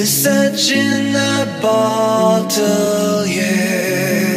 There's in the bottle, yeah.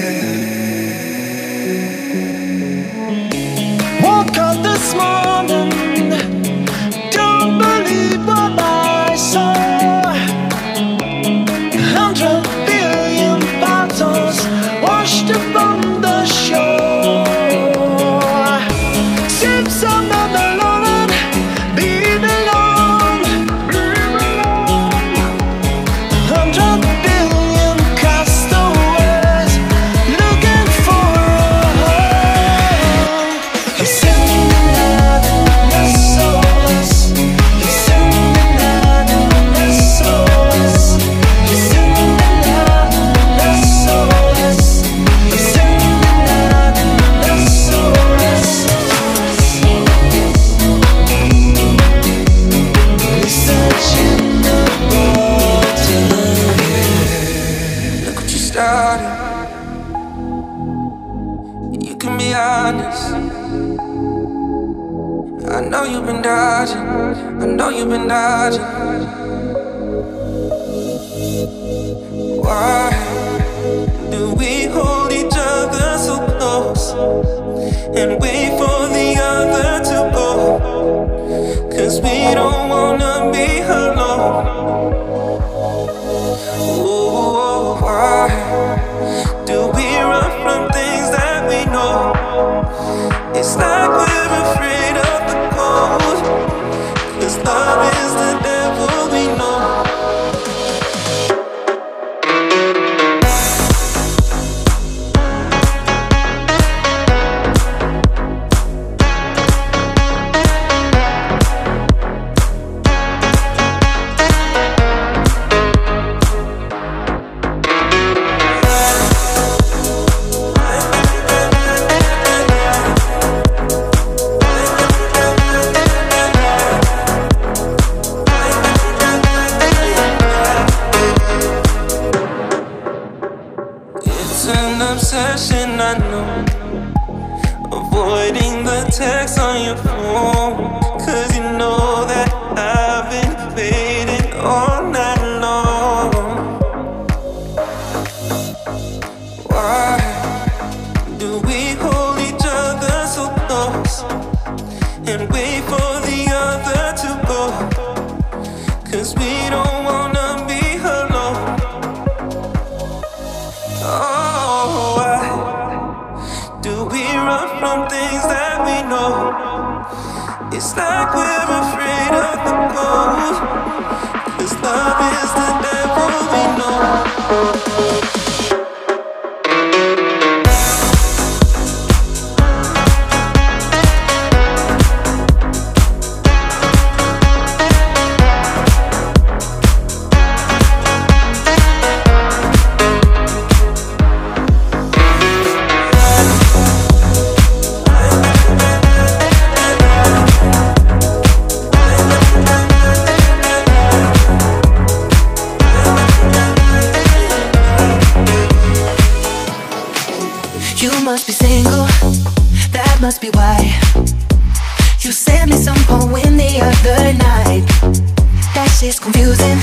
confusing,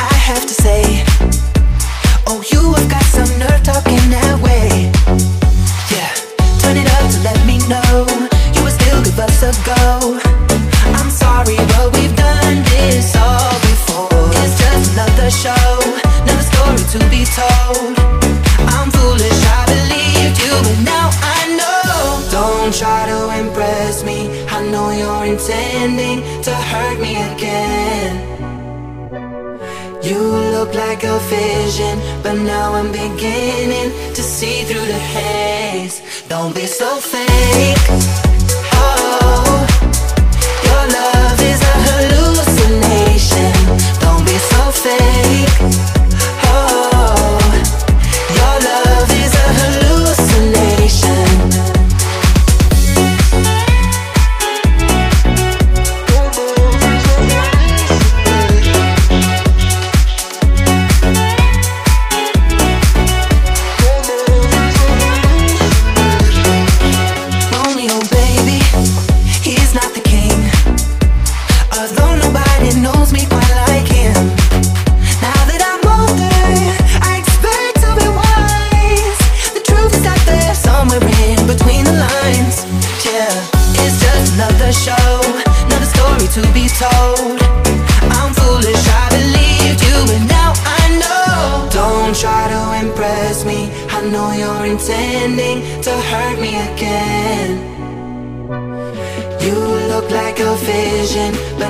I have to say. Oh, you have got some nerve talking that way. Yeah, turn it up to let me know you would still give us a go. I'm sorry, but we've done this all before. It's just another show, another story to be told. I'm foolish, I believed you, but now I know. Don't try to impress me. I know you're intending to hurt me again. You look like a vision, but now I'm beginning to see through the haze. Don't be so fake. Oh, your love is a hallucination. Don't be so fake.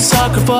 soccer ball.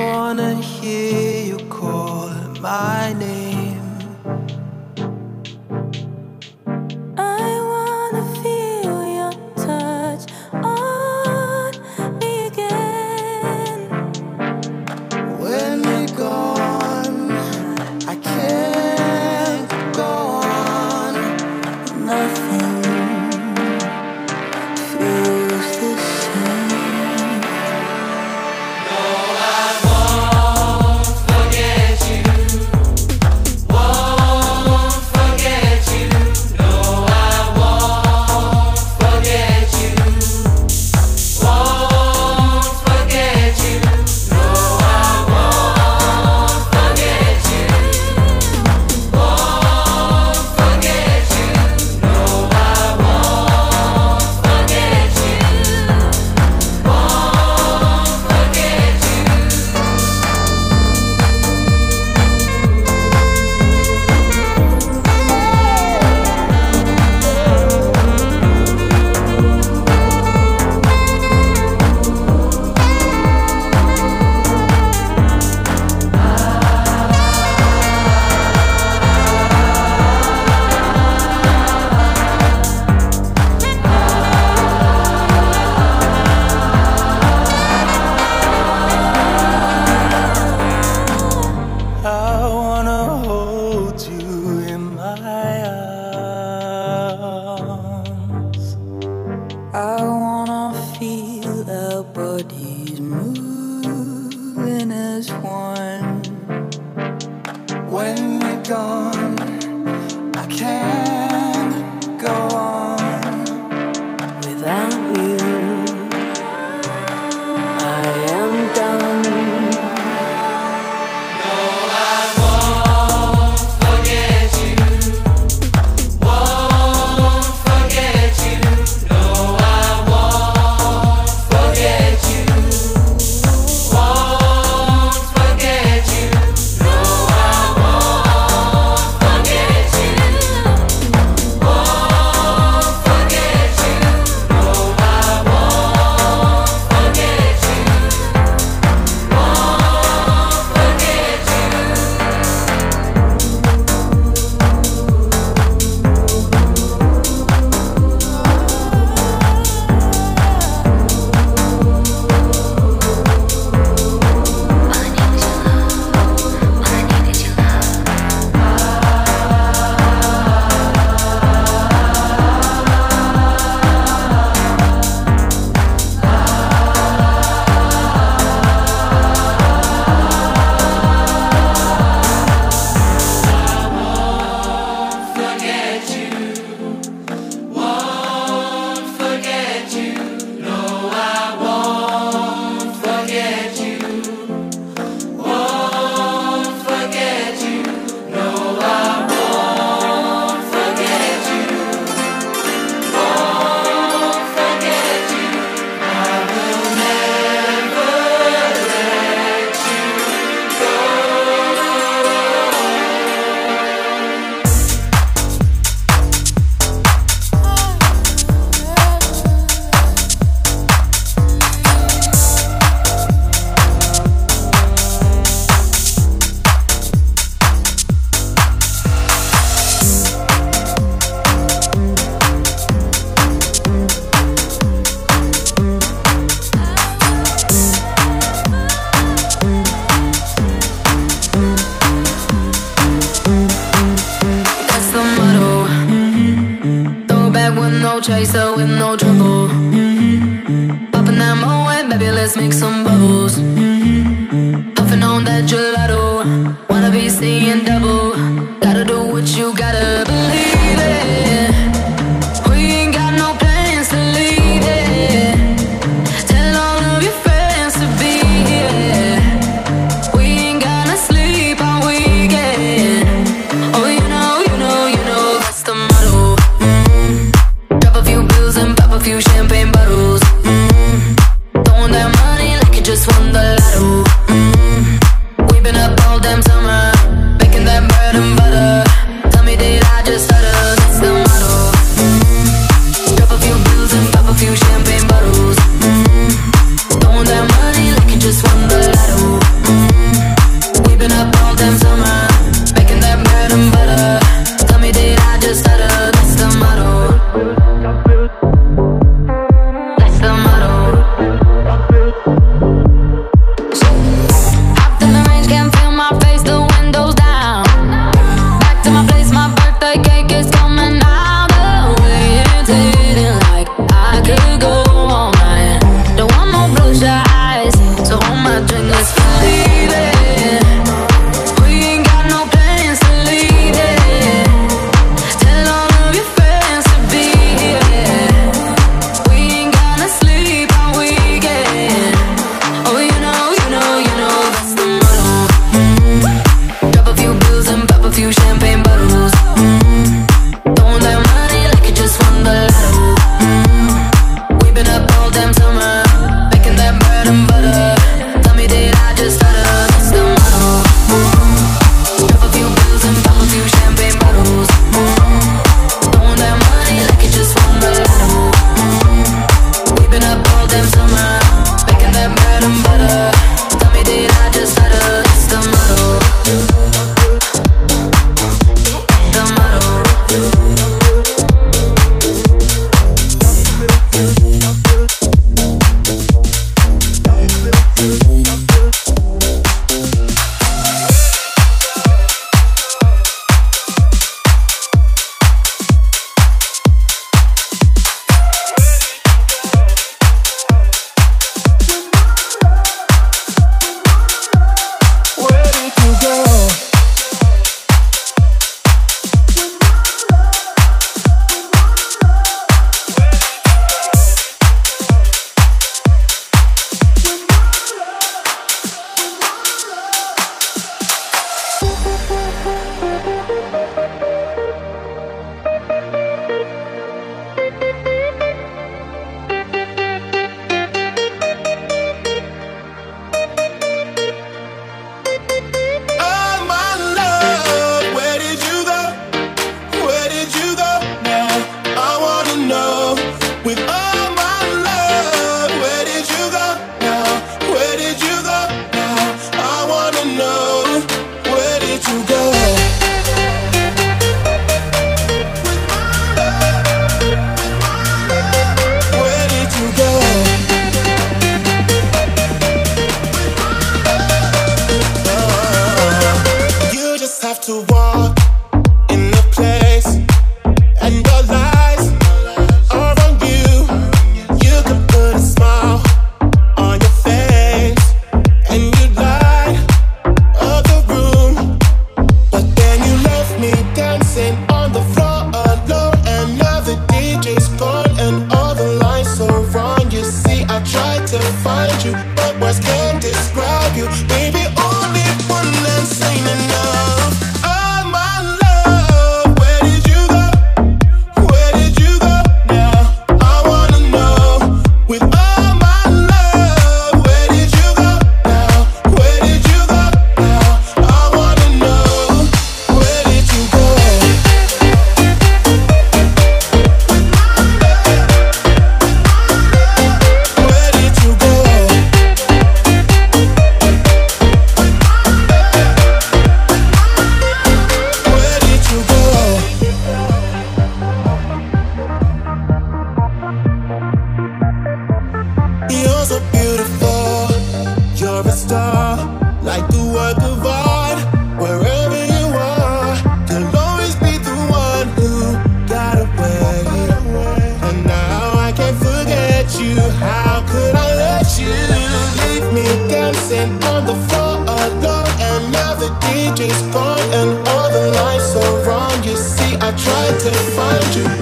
down and now the DJ's gone and all the lights are. You see, I tried to find you.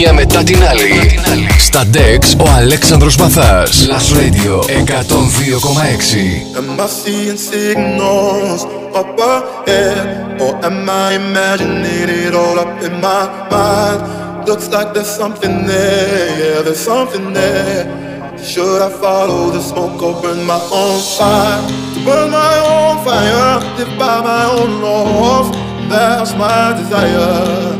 Επιτυχία μετά την άλλη. Στα Dex ο Αλέξανδρος Μαθάς. Last Radio 102,6. Am I seeing signals up ahead? Or am I imagining it all up in my mind? Looks like there's something there, yeah, there's something there. Should I follow the smoke or burn my own fire? To burn my own fire, live by my own laws. That's my desire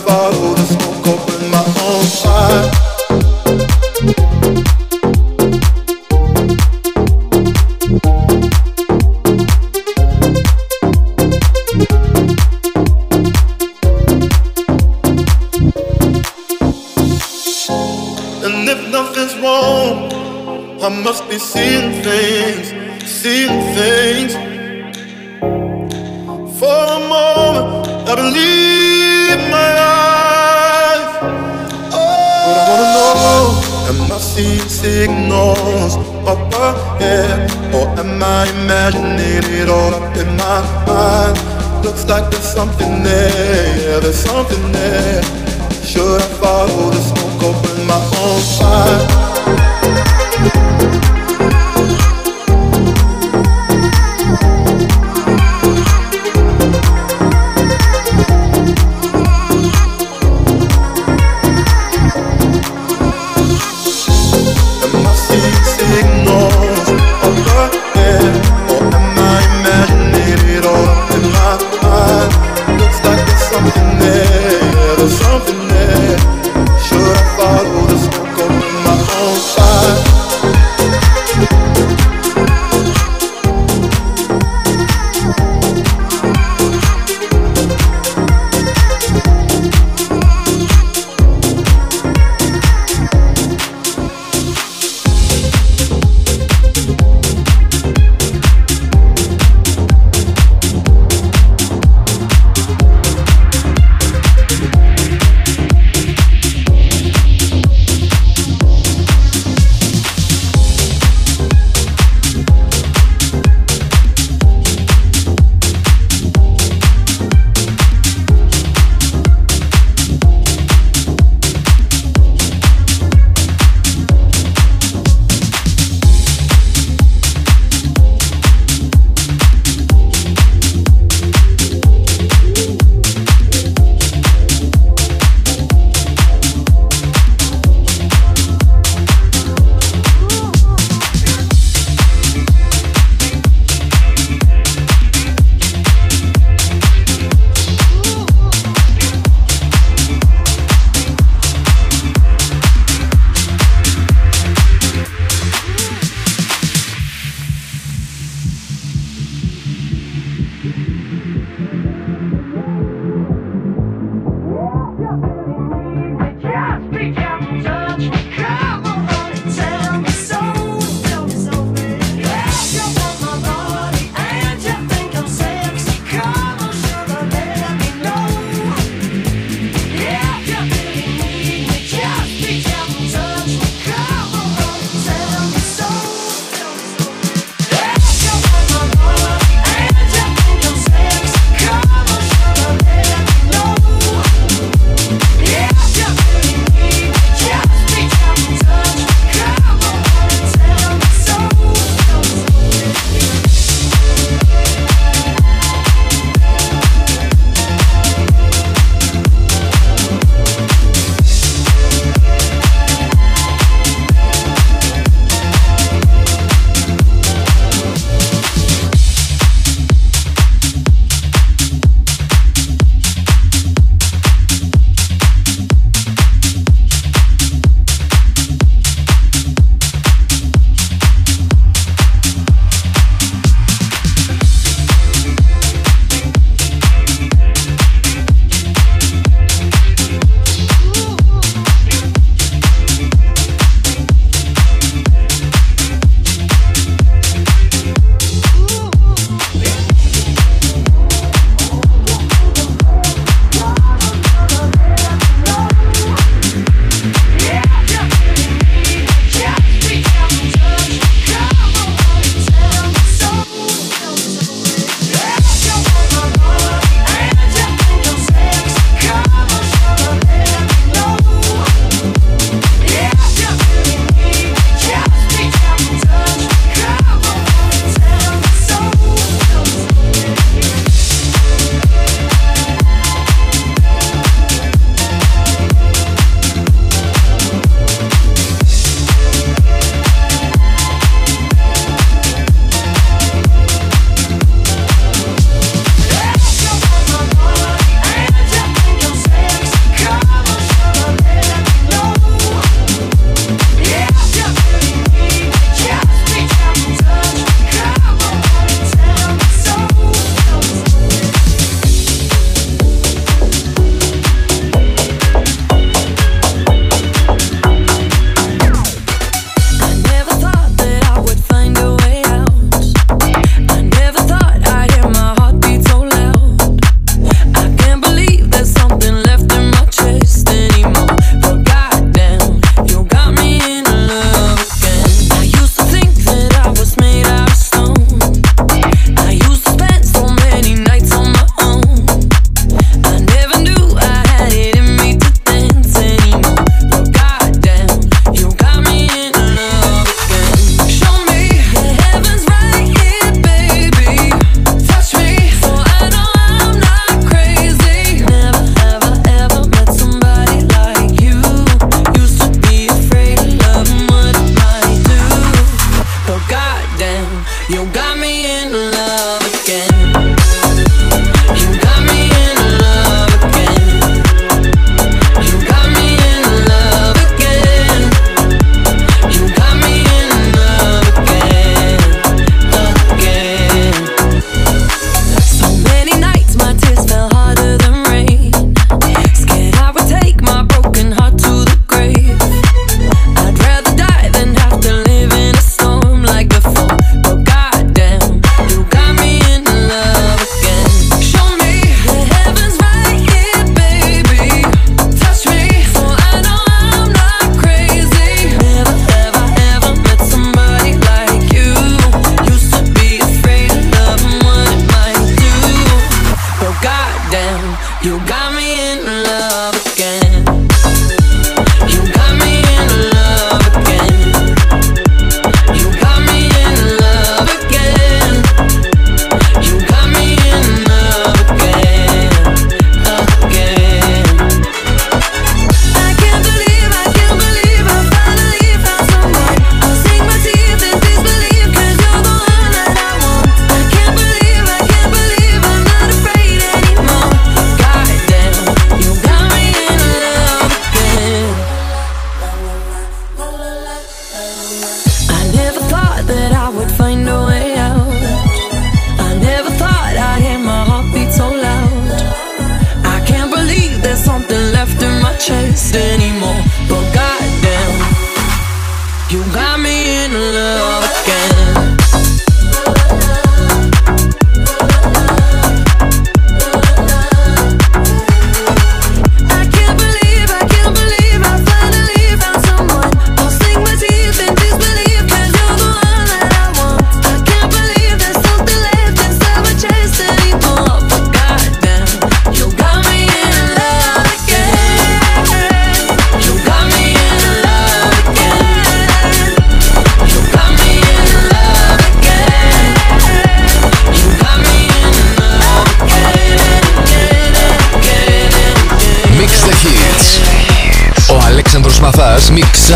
Should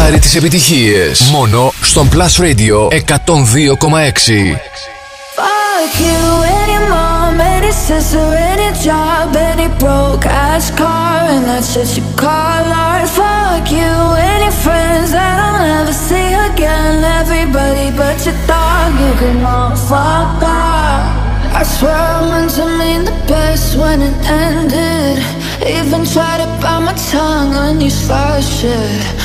μιξάρει τις επιτυχίες. Μόνο στον Plus Radio 102,6. Fuck you, any mom, any sister, any job, any broke ass car, and that's shit you call art. Fuck you, any friends that I'll never see again. Everybody but your dog, you can all fuck off. I swear I meant to mean the best when it ended. Even tried to bite my tongue when you start shit.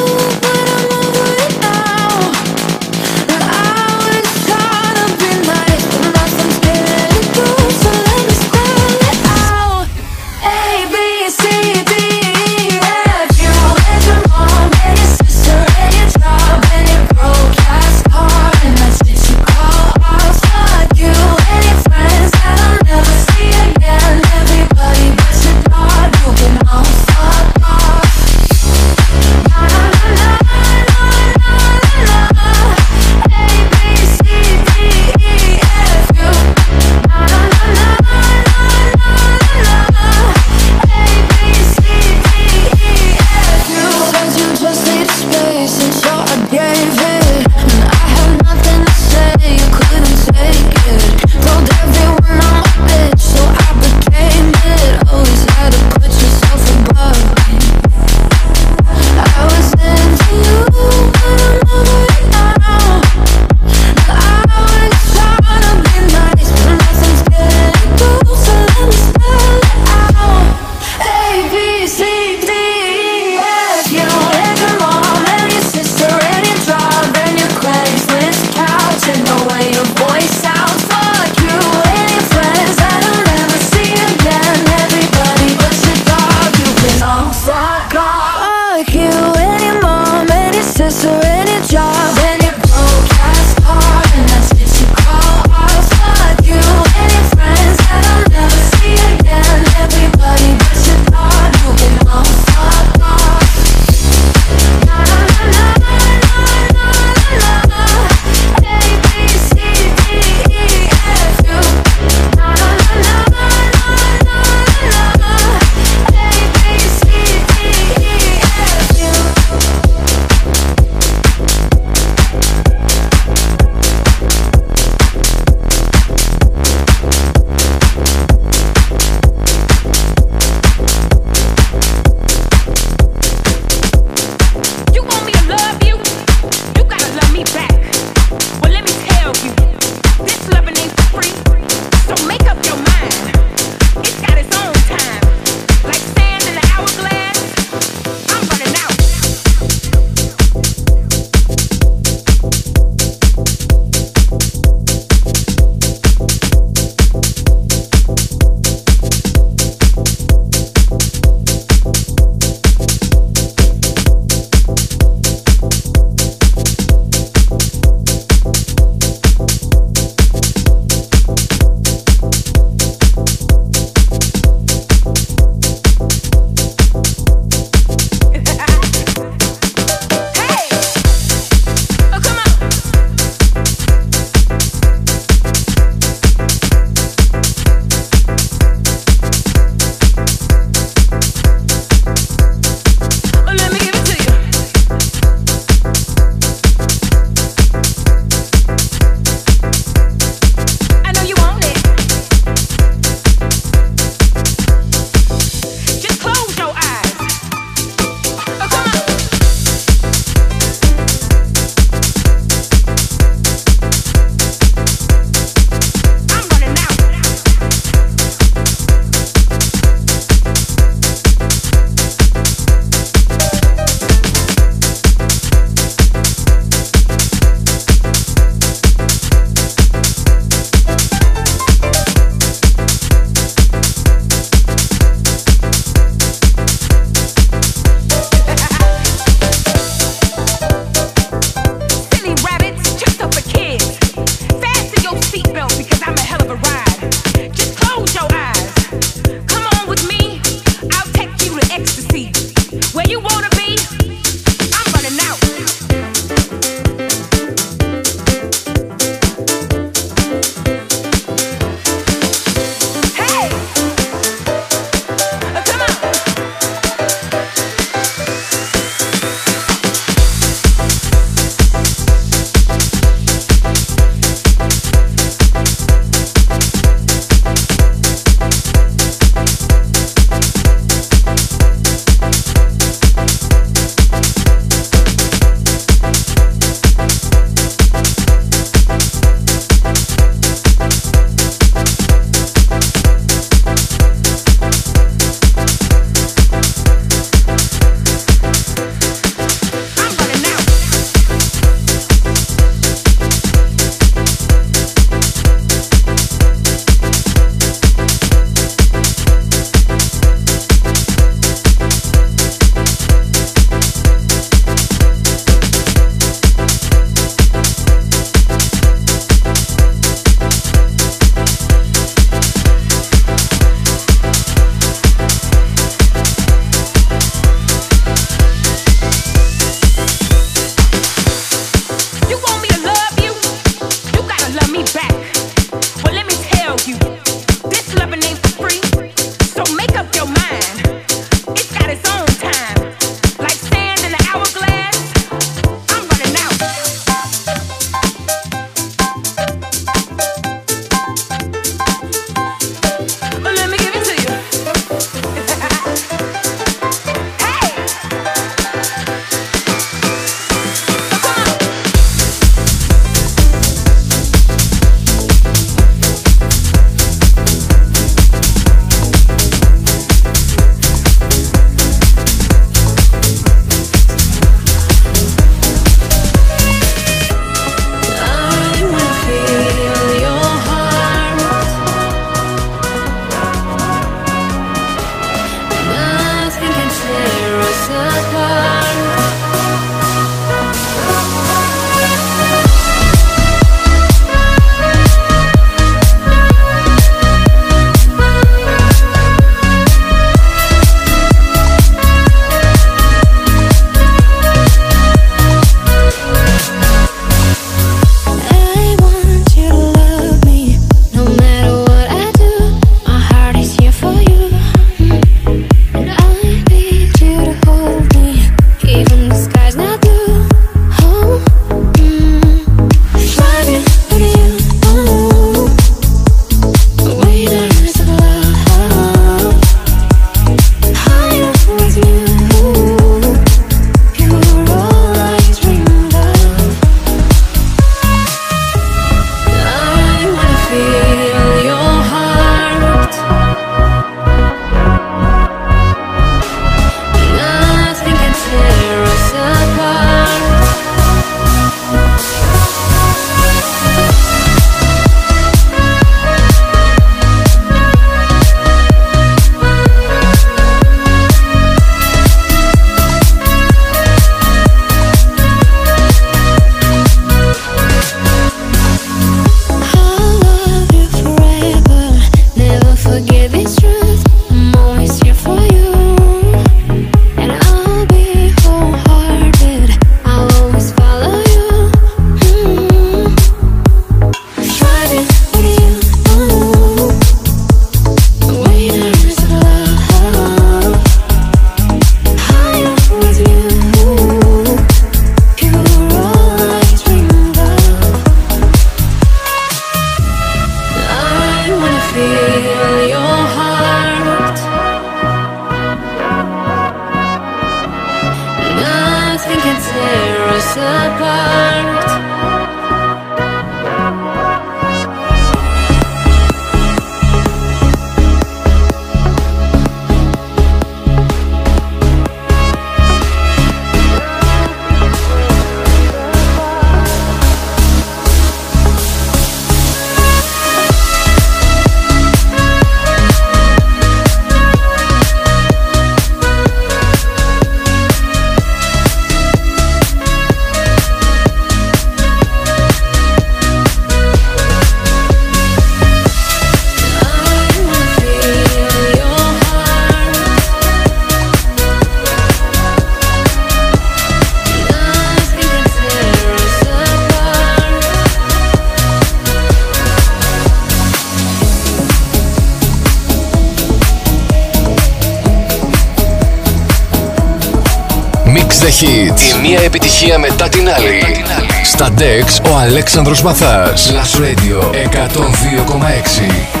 άλλη. Στα Dex ο Αλέξανδρος Μαθάς. Plus Radio 102,6.